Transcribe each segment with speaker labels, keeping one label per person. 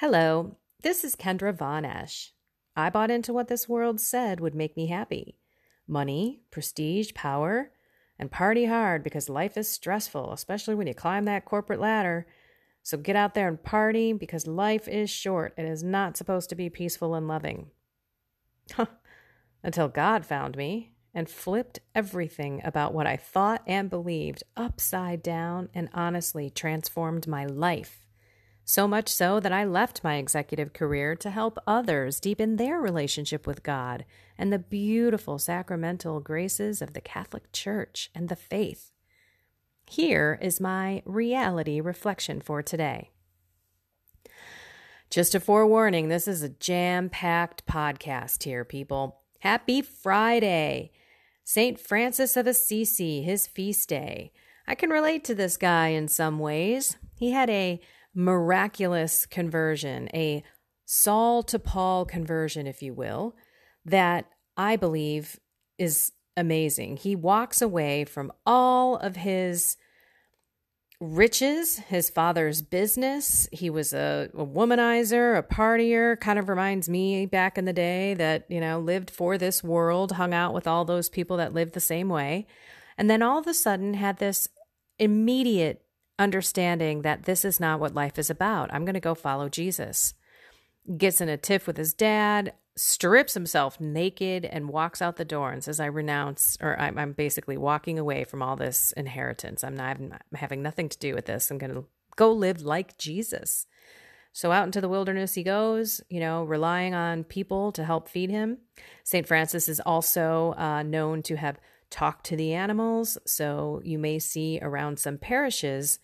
Speaker 1: Hello, this is Kendra Von Esch. I bought into what this world said would make me happy money, prestige, power, and party hard because life is stressful, especially when you climb that corporate ladder. So get out there and party because life is short. It is not supposed to be peaceful and loving. Until God found me and flipped everything about what I thought and believed upside down and honestly transformed my life. So much so that I left my executive career to help others deepen their relationship with God and the beautiful sacramental graces of the Catholic Church and the faith. Here is my reality reflection for today. Just a forewarning this is a jam packed podcast here, people. Happy Friday! St. Francis of Assisi, his feast day. I can relate to this guy in some ways. He had a miraculous conversion, a Saul to Paul conversion, if you will, that I believe is amazing. He walks away from all of his riches, his father's business. He was a, a, womanizer, a partier, kind of reminds me back in the day that, you know, lived for this world, hung out with all those people that lived the same way. And then all of a sudden had this immediate understanding that this is not what life is about. I'm going to go follow Jesus. Gets in a tiff with his dad, strips himself naked, and walks out the door and says, I renounce, or I'm, I'm basically walking away from all this inheritance. I'm not I'm having nothing to do with this. I'm going to go live like Jesus. So out into the wilderness he goes, you know, relying on people to help feed him. St. Francis is also uh, known to have talked to the animals. So you may see around some parishes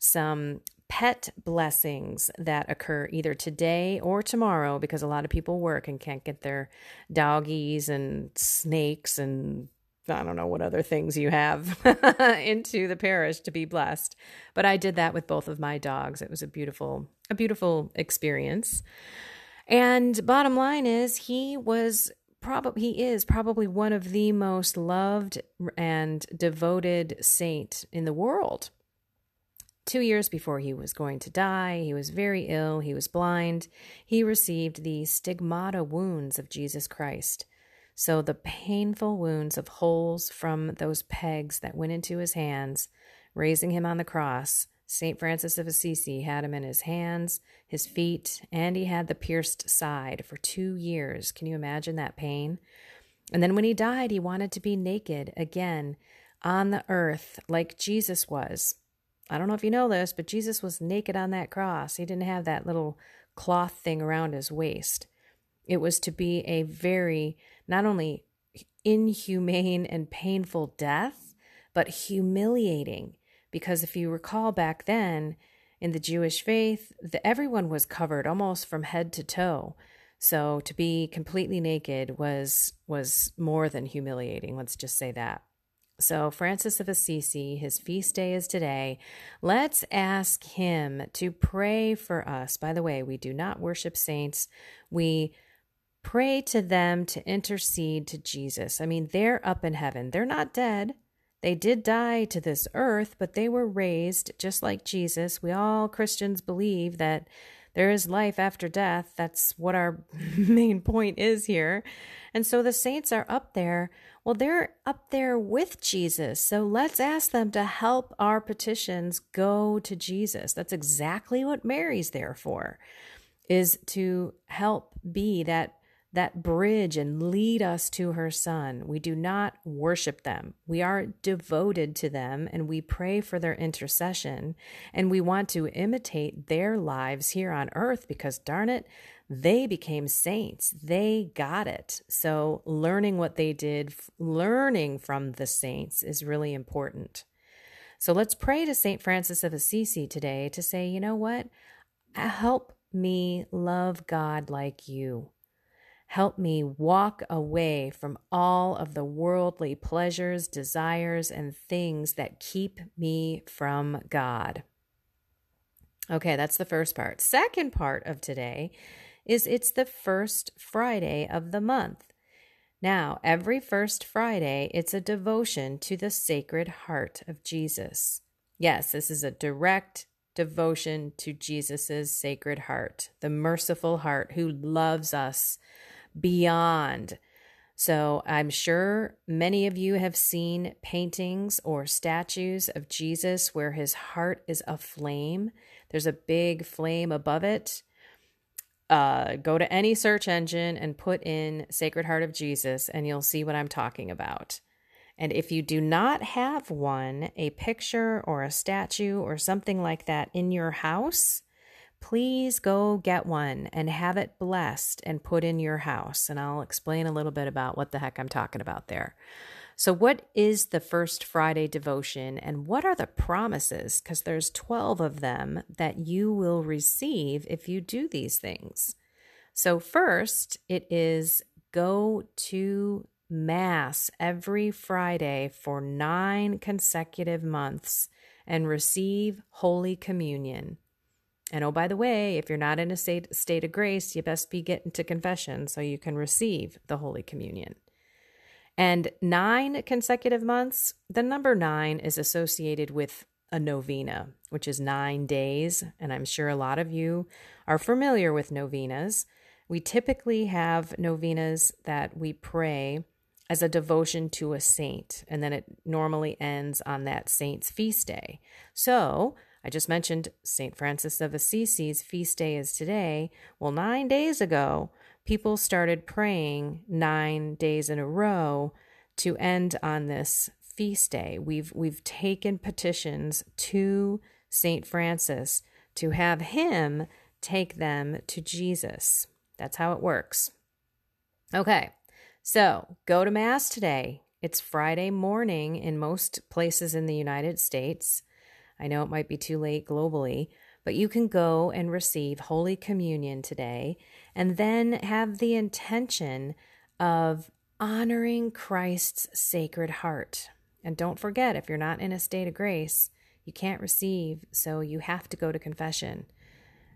Speaker 1: some pet blessings that occur either today or tomorrow because a lot of people work and can't get their doggies and snakes and I don't know what other things you have into the parish to be blessed. But I did that with both of my dogs. It was a beautiful a beautiful experience. And bottom line is he was probably he is probably one of the most loved and devoted saint in the world Two years before he was going to die, he was very ill, he was blind. He received the stigmata wounds of Jesus Christ. So, the painful wounds of holes from those pegs that went into his hands, raising him on the cross, St. Francis of Assisi had him in his hands, his feet, and he had the pierced side for two years. Can you imagine that pain? And then when he died, he wanted to be naked again on the earth like Jesus was. I don't know if you know this, but Jesus was naked on that cross. He didn't have that little cloth thing around his waist. It was to be a very, not only inhumane and painful death, but humiliating. Because if you recall back then, in the Jewish faith, the, everyone was covered almost from head to toe. So to be completely naked was was more than humiliating. Let's just say that. So, Francis of Assisi, his feast day is today. Let's ask him to pray for us. By the way, we do not worship saints. We pray to them to intercede to Jesus. I mean, they're up in heaven, they're not dead. They did die to this earth, but they were raised just like Jesus. We all Christians believe that there is life after death. That's what our main point is here. And so the saints are up there. Well, they're up there with Jesus. So let's ask them to help our petitions go to Jesus. That's exactly what Mary's there for, is to help be that that bridge and lead us to her son. We do not worship them. We are devoted to them and we pray for their intercession and we want to imitate their lives here on earth because darn it, they became saints. They got it. So learning what they did, learning from the saints is really important. So let's pray to St. Francis of Assisi today to say, you know what? Help me love God like you. Help me walk away from all of the worldly pleasures, desires, and things that keep me from God. Okay, that's the first part. Second part of today is it's the first Friday of the month. Now, every first Friday, it's a devotion to the Sacred Heart of Jesus. Yes, this is a direct devotion to Jesus' sacred heart, the merciful heart who loves us beyond. So I'm sure many of you have seen paintings or statues of Jesus where his heart is aflame. There's a big flame above it. Uh, go to any search engine and put in Sacred Heart of Jesus, and you'll see what I'm talking about. And if you do not have one, a picture or a statue or something like that in your house, please go get one and have it blessed and put in your house. And I'll explain a little bit about what the heck I'm talking about there. So, what is the First Friday devotion and what are the promises? Because there's 12 of them that you will receive if you do these things. So, first, it is go to Mass every Friday for nine consecutive months and receive Holy Communion. And oh, by the way, if you're not in a state, state of grace, you best be getting to confession so you can receive the Holy Communion. And nine consecutive months, the number nine is associated with a novena, which is nine days. And I'm sure a lot of you are familiar with novenas. We typically have novenas that we pray as a devotion to a saint, and then it normally ends on that saint's feast day. So, I just mentioned St. Francis of Assisi's feast day is today. Well, nine days ago, people started praying nine days in a row to end on this feast day. We've we've taken petitions to St. Francis to have him take them to Jesus. That's how it works. Okay. So go to Mass today. It's Friday morning in most places in the United States. I know it might be too late globally, but you can go and receive Holy Communion today and then have the intention of honoring Christ's sacred heart. And don't forget, if you're not in a state of grace, you can't receive, so you have to go to confession.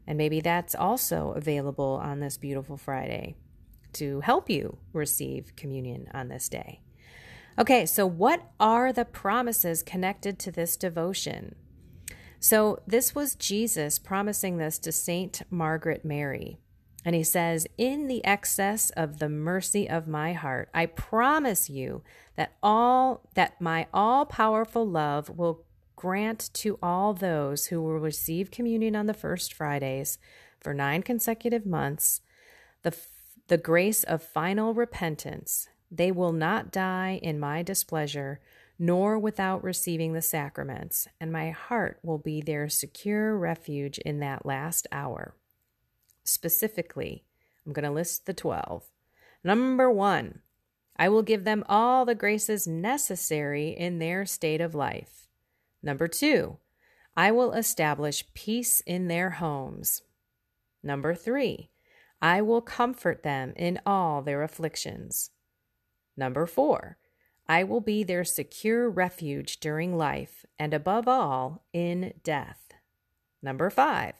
Speaker 1: And maybe that's also available on this beautiful Friday to help you receive communion on this day. Okay, so what are the promises connected to this devotion? So, this was Jesus promising this to Saint Margaret Mary. And he says, In the excess of the mercy of my heart, I promise you that all that my all-powerful love will grant to all those who will receive communion on the first Fridays for nine consecutive months the the grace of final repentance. They will not die in my displeasure, nor without receiving the sacraments, and my heart will be their secure refuge in that last hour. Specifically, I'm going to list the 12. Number one, I will give them all the graces necessary in their state of life. Number two, I will establish peace in their homes. Number three, I will comfort them in all their afflictions. Number four, I will be their secure refuge during life and above all in death. Number five,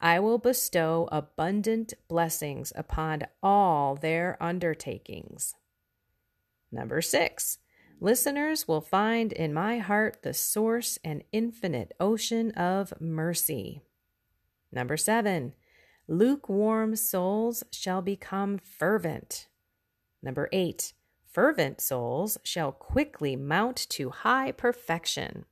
Speaker 1: I will bestow abundant blessings upon all their undertakings. Number six, listeners will find in my heart the source and infinite ocean of mercy. Number seven, Lukewarm souls shall become fervent. Number eight, fervent souls shall quickly mount to high perfection.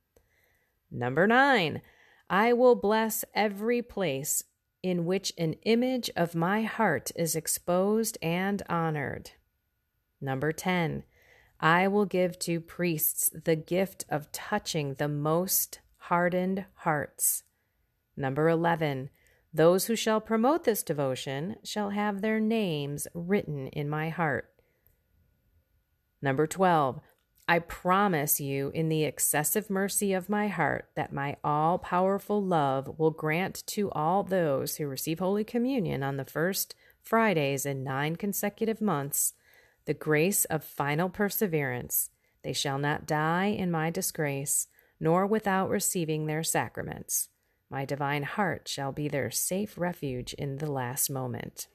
Speaker 1: Number nine, I will bless every place in which an image of my heart is exposed and honored. Number 10, I will give to priests the gift of touching the most hardened hearts. Number 11, those who shall promote this devotion shall have their names written in my heart. Number 12. I promise you, in the excessive mercy of my heart, that my all powerful love will grant to all those who receive Holy Communion on the first Fridays in nine consecutive months the grace of final perseverance. They shall not die in my disgrace, nor without receiving their sacraments. My divine heart shall be their safe refuge in the last moment.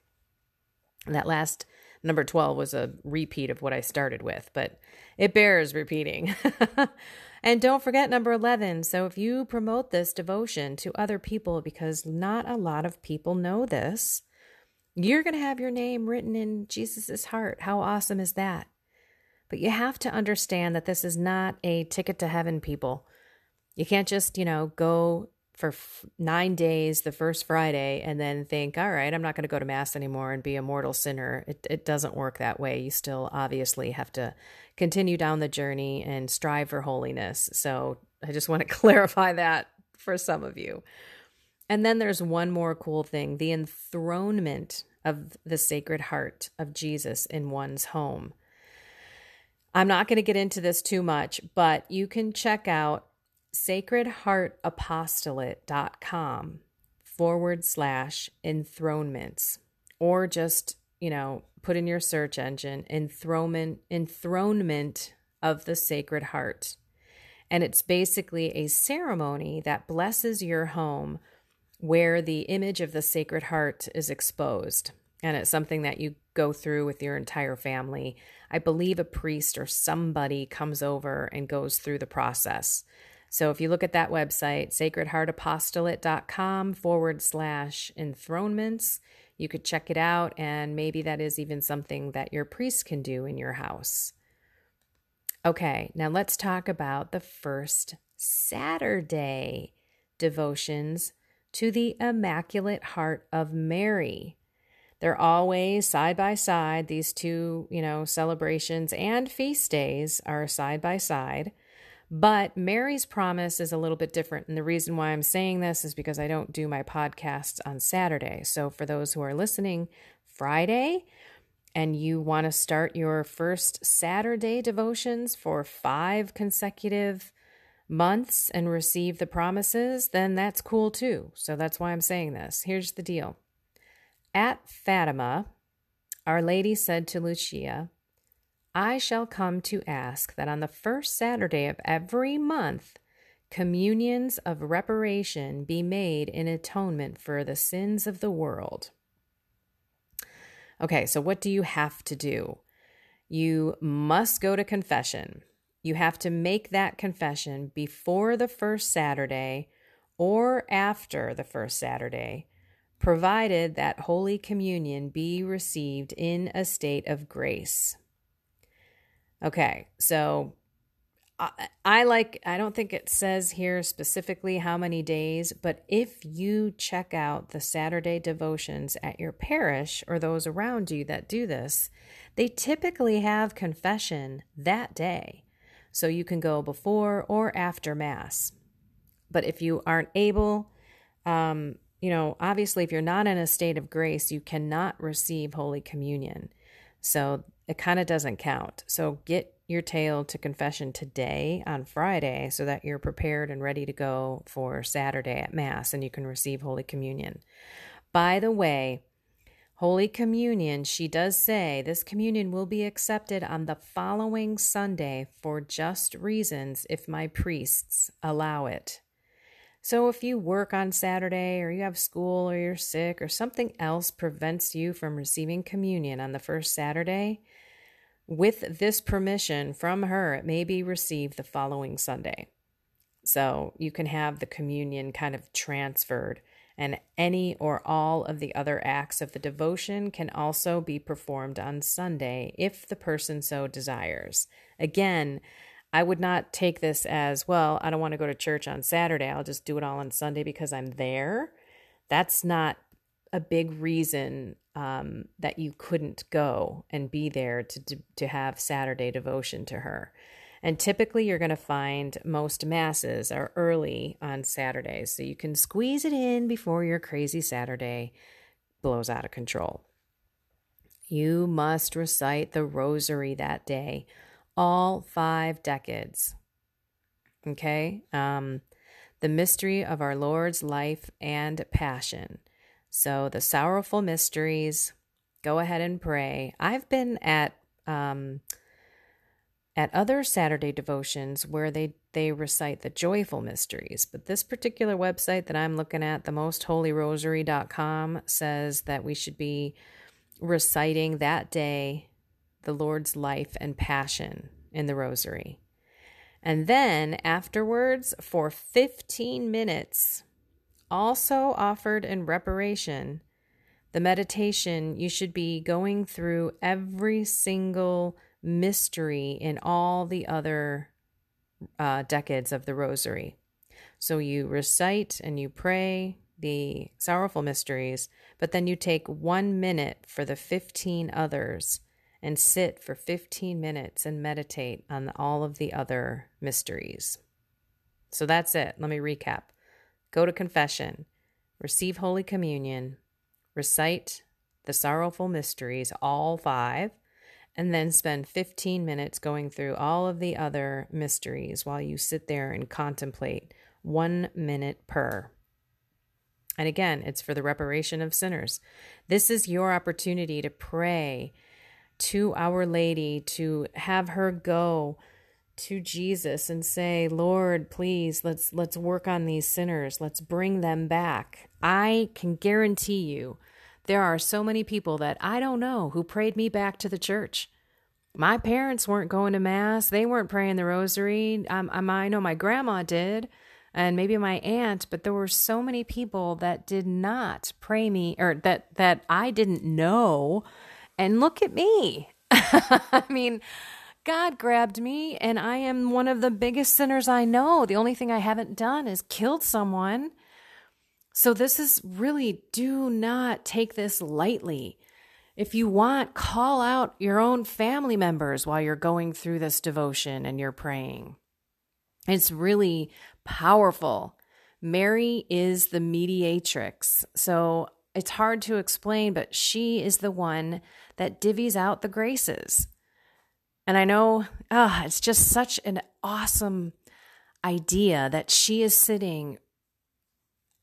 Speaker 1: That last number 12 was a repeat of what I started with, but it bears repeating. And don't forget number 11. So if you promote this devotion to other people, because not a lot of people know this, you're going to have your name written in Jesus' heart. How awesome is that? But you have to understand that this is not a ticket to heaven, people. You can't just, you know, go for f- nine days the first Friday and then think, all right, I'm not going to go to Mass anymore and be a mortal sinner. It, it doesn't work that way. You still obviously have to continue down the journey and strive for holiness. So I just want to clarify that for some of you. And then there's one more cool thing the enthronement of the Sacred Heart of Jesus in one's home. I'm not going to get into this too much, but you can check out sacredheartapostolate.com forward slash enthronements. Or just you know put in your search engine enthronement enthronement of the sacred heart. And it's basically a ceremony that blesses your home where the image of the sacred heart is exposed. And it's something that you go through with your entire family. I believe a priest or somebody comes over and goes through the process so if you look at that website, sacredheartapostolate.com forward slash enthronements, you could check it out, and maybe that is even something that your priest can do in your house. Okay, now let's talk about the first Saturday devotions to the Immaculate Heart of Mary. They're always side by side. These two, you know, celebrations and feast days are side by side. But Mary's promise is a little bit different. And the reason why I'm saying this is because I don't do my podcasts on Saturday. So for those who are listening Friday and you want to start your first Saturday devotions for five consecutive months and receive the promises, then that's cool too. So that's why I'm saying this. Here's the deal At Fatima, Our Lady said to Lucia, I shall come to ask that on the first Saturday of every month, communions of reparation be made in atonement for the sins of the world. Okay, so what do you have to do? You must go to confession. You have to make that confession before the first Saturday or after the first Saturday, provided that Holy Communion be received in a state of grace. Okay, so I, I, like, I don't think it says here specifically how many days, but if you check out the Saturday devotions at your parish or those around you that do this, they typically have confession that day. So you can go before or after Mass. But if you aren't able, um, you know, obviously, if you're not in a state of grace, you cannot receive Holy Communion. So it kind of doesn't count. So get your tail to confession today on Friday so that you're prepared and ready to go for Saturday at Mass and you can receive Holy Communion. By the way, Holy Communion, she does say this communion will be accepted on the following Sunday for just reasons if my priests allow it. So if you work on Saturday or you have school or you're sick or something else prevents you from receiving communion on the first Saturday, with this permission from her, it may be received the following Sunday. So you can have the communion kind of transferred, and any or all of the other acts of the devotion can also be performed on Sunday if the person so desires. Again, I would not take this as, well, I don't want to go to church on Saturday. I'll just do it all on Sunday because I'm there. That's not a big reason um, that you couldn't go and be there to, to, to have Saturday devotion to her. And typically, you're going to find most masses are early on Saturdays, so you can squeeze it in before your crazy Saturday blows out of control. You must recite the rosary that day, all five decades. Okay? Um, the mystery of our Lord's life and passion. So, the sorrowful mysteries, go ahead and pray. I've been at um, at other Saturday devotions where they they recite the joyful mysteries, but this particular website that I'm looking at, the mostholyrosary.com, says that we should be reciting that day the Lord's life and passion in the rosary. And then afterwards, for 15 minutes, also offered in reparation, the meditation, you should be going through every single mystery in all the other uh, decades of the rosary. So you recite and you pray the sorrowful mysteries, but then you take one minute for the 15 others and sit for 15 minutes and meditate on all of the other mysteries. So that's it. Let me recap go to confession, receive Holy Communion, recite the sorrowful mysteries, all five, and then spend 15 minutes going through all of the other mysteries while you sit there and contemplate one minute per. And again, it's for the reparation of sinners. This is your opportunity to pray to Our Lady, to have her go to Jesus and say, "Lord, please, let's let's work on these sinners. Let's bring them back." I can guarantee you there are so many people that I don't know who prayed me back to the church. My parents weren't going to mass. They weren't praying the rosary. Um, I know my grandma did and maybe my aunt, but there were so many people that did not pray me or that that I didn't know. And look at me. I mean, God grabbed me and I am one of the biggest sinners I know. The only thing I haven't done is killed someone. So this is really do not take this lightly. If you want, call out your own family members while you're going through this devotion and you're praying. It's really powerful. Mary is the mediatrix. So it's hard to explain, but she is the one that divvies out the graces. And I know ah, it's just such an awesome idea that she is sitting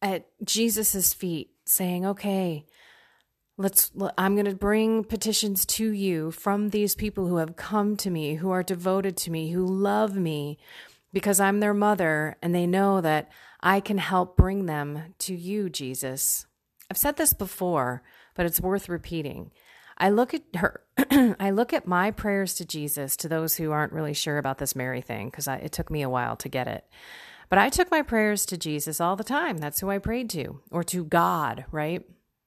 Speaker 1: at Jesus's feet saying, "Okay, let's I'm going to bring petitions to you from these people who have come to me, who are devoted to me, who love me, because I'm their mother and they know that I can help bring them to you, Jesus. I've said this before, but it's worth repeating. I look at her, I look at my prayers to Jesus to those who aren't really sure about this Mary thing, because it took me a while to get it. But I took my prayers to Jesus all the time. That's who I prayed to, or to God, right?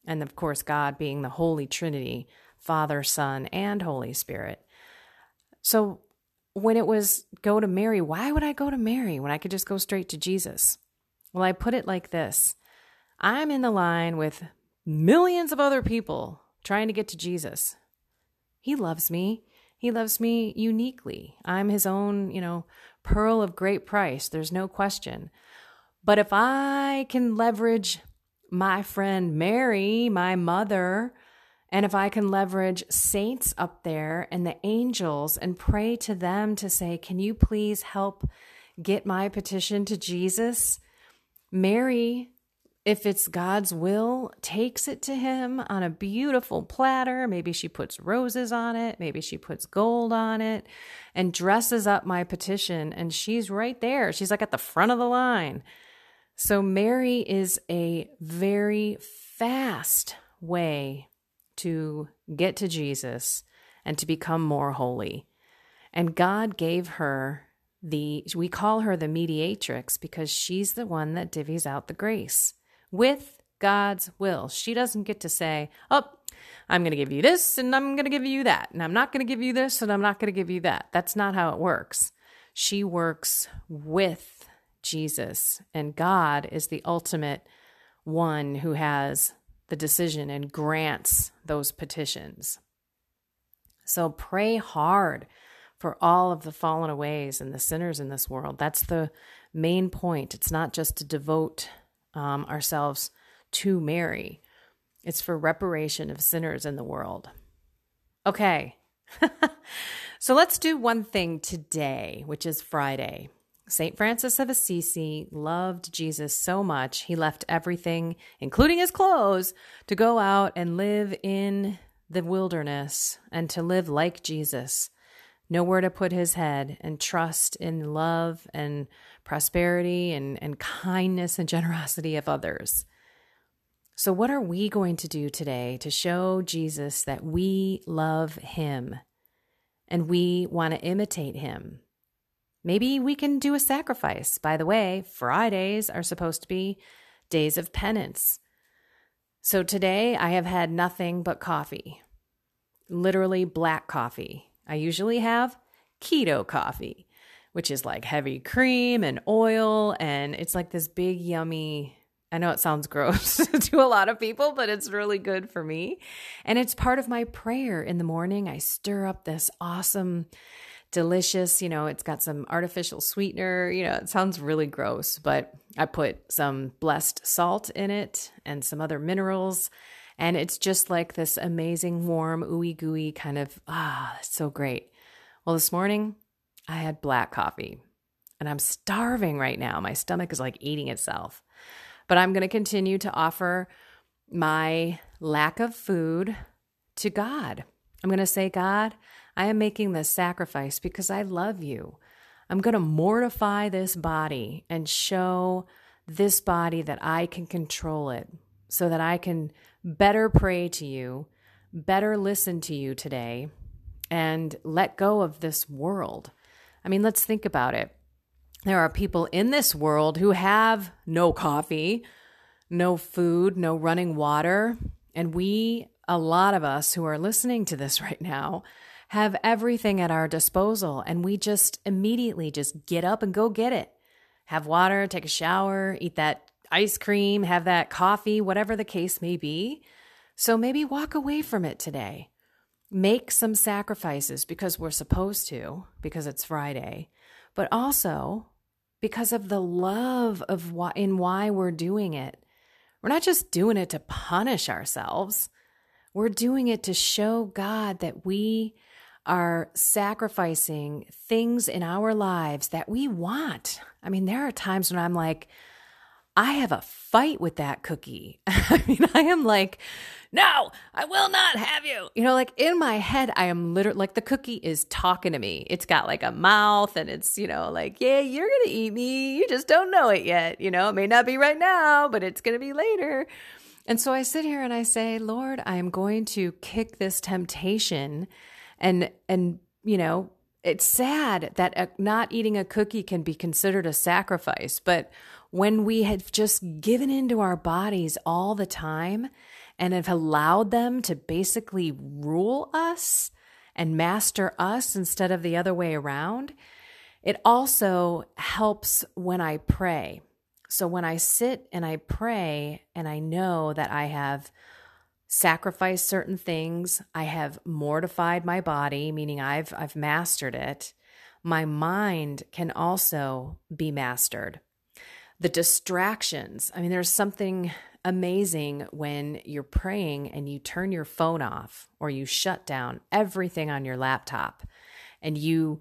Speaker 1: And of course, God being the Holy Trinity Father, Son, and Holy Spirit. So when it was go to Mary, why would I go to Mary when I could just go straight to Jesus? Well, I put it like this I'm in the line with millions of other people trying to get to Jesus. He loves me. He loves me uniquely. I'm his own, you know, pearl of great price. There's no question. But if I can leverage my friend Mary, my mother, and if I can leverage saints up there and the angels and pray to them to say, Can you please help get my petition to Jesus? Mary, if it's God's will, takes it to him on a beautiful platter. Maybe she puts roses on it, maybe she puts gold on it, and dresses up my petition. And she's right there. She's like at the front of the line. So, Mary is a very fast way to get to Jesus and to become more holy. And God gave her the, we call her the mediatrix because she's the one that divvies out the grace with God's will. She doesn't get to say, oh, I'm going to give you this and I'm going to give you that. And I'm not going to give you this and I'm not going to give you that. That's not how it works. She works with Jesus, and God is the ultimate one who has the decision and grants those petitions. So pray hard for all of the fallen aways and the sinners in this world. That's the main point. It's not just to devote um, ourselves to Mary, it's for reparation of sinners in the world. Okay. so let's do one thing today, which is Friday. St. Francis of Assisi loved Jesus so much, he left everything, including his clothes, to go out and live in the wilderness and to live like Jesus. Nowhere to put his head and trust in love and prosperity and, and kindness and generosity of others. So, what are we going to do today to show Jesus that we love him and we want to imitate him? Maybe we can do a sacrifice. By the way, Fridays are supposed to be days of penance. So today I have had nothing but coffee, literally black coffee. I usually have keto coffee, which is like heavy cream and oil, and it's like this big, yummy. I know it sounds gross to a lot of people, but it's really good for me. And it's part of my prayer in the morning. I stir up this awesome delicious. You know, it's got some artificial sweetener. You know, it sounds really gross, but I put some blessed salt in it and some other minerals. And it's just like this amazing, warm, ooey gooey kind of, ah, it's so great. Well, this morning I had black coffee and I'm starving right now. My stomach is like eating itself. But I'm going to continue to offer my lack of food to God. I'm going to say, God, I am making this sacrifice because I love you. I'm going to mortify this body and show this body that I can control it so that I can better pray to you, better listen to you today, and let go of this world. I mean, let's think about it. There are people in this world who have no coffee, no food, no running water. And we, a lot of us who are listening to this right now, have everything at our disposal and we just immediately just get up and go get it. Have water, take a shower, eat that ice cream, have that coffee, whatever the case may be. So maybe walk away from it today. Make some sacrifices because we're supposed to, because it's Friday, but also because of the love of why in why we're doing it. We're not just doing it to punish ourselves. We're doing it to show God that we are sacrificing things in our lives that we want. I mean, there are times when I'm like, I have a fight with that cookie. I mean, I am like, no, I will not have you. You know, like in my head, I am literally like the cookie is talking to me. It's got like a mouth and it's, you know, like, yeah, you're going to eat me. You just don't know it yet. You know, it may not be right now, but it's going to be later. And so I sit here and I say, Lord, I am going to kick this temptation and and you know it's sad that uh, not eating a cookie can be considered a sacrifice but when we have just given into our bodies all the time and have allowed them to basically rule us and master us instead of the other way around it also helps when i pray so when i sit and i pray and i know that i have sacrificed certain things. I have mortified my body, meaning I've I've mastered it. My mind can also be mastered. The distractions. I mean, there's something amazing when you're praying and you turn your phone off or you shut down everything on your laptop and you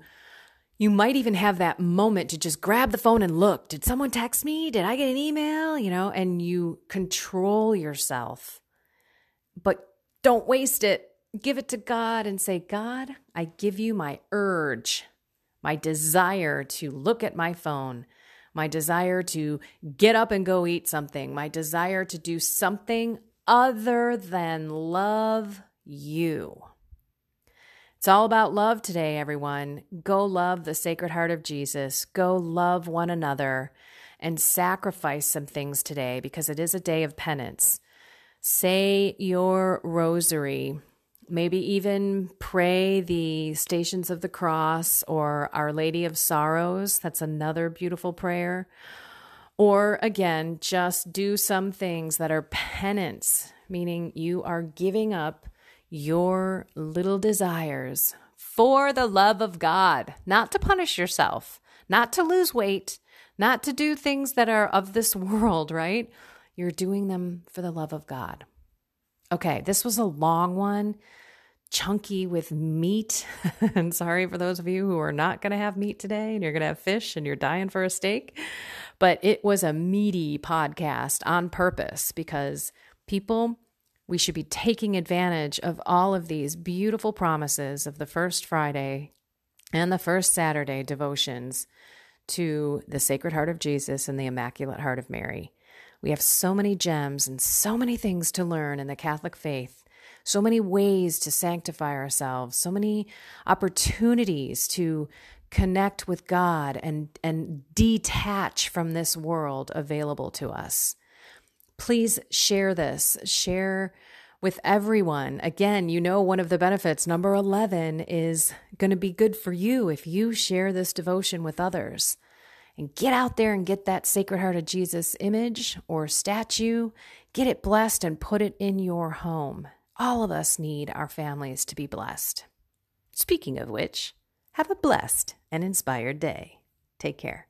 Speaker 1: you might even have that moment to just grab the phone and look did someone text me did i get an email you know and you control yourself but don't waste it. Give it to God and say, God, I give you my urge, my desire to look at my phone, my desire to get up and go eat something, my desire to do something other than love you. It's all about love today, everyone. Go love the Sacred Heart of Jesus. Go love one another and sacrifice some things today because it is a day of penance. Say your rosary. Maybe even pray the Stations of the Cross or Our Lady of Sorrows. That's another beautiful prayer. Or again, just do some things that are penance, meaning you are giving up your little desires for the love of God, not to punish yourself, not to lose weight, not to do things that are of this world, right? You're doing them for the love of God. Okay, this was a long one, chunky with meat. and sorry for those of you who are not going to have meat today and you're going to have fish and you're dying for a steak. But it was a meaty podcast on purpose because people, we should be taking advantage of all of these beautiful promises of the first Friday and the first Saturday devotions to the Sacred Heart of Jesus and the Immaculate Heart of Mary. We have so many gems and so many things to learn in the Catholic faith, so many ways to sanctify ourselves, so many opportunities to connect with God and and detach from this world available to us. Please share this. Share with everyone. Again, you know one of the benefits number 11 is going to be good for you if you share this devotion with others. And get out there and get that Sacred Heart of Jesus image or statue, get it blessed and put it in your home. All of us need our families to be blessed. Speaking of which, have a blessed and inspired day. Take care.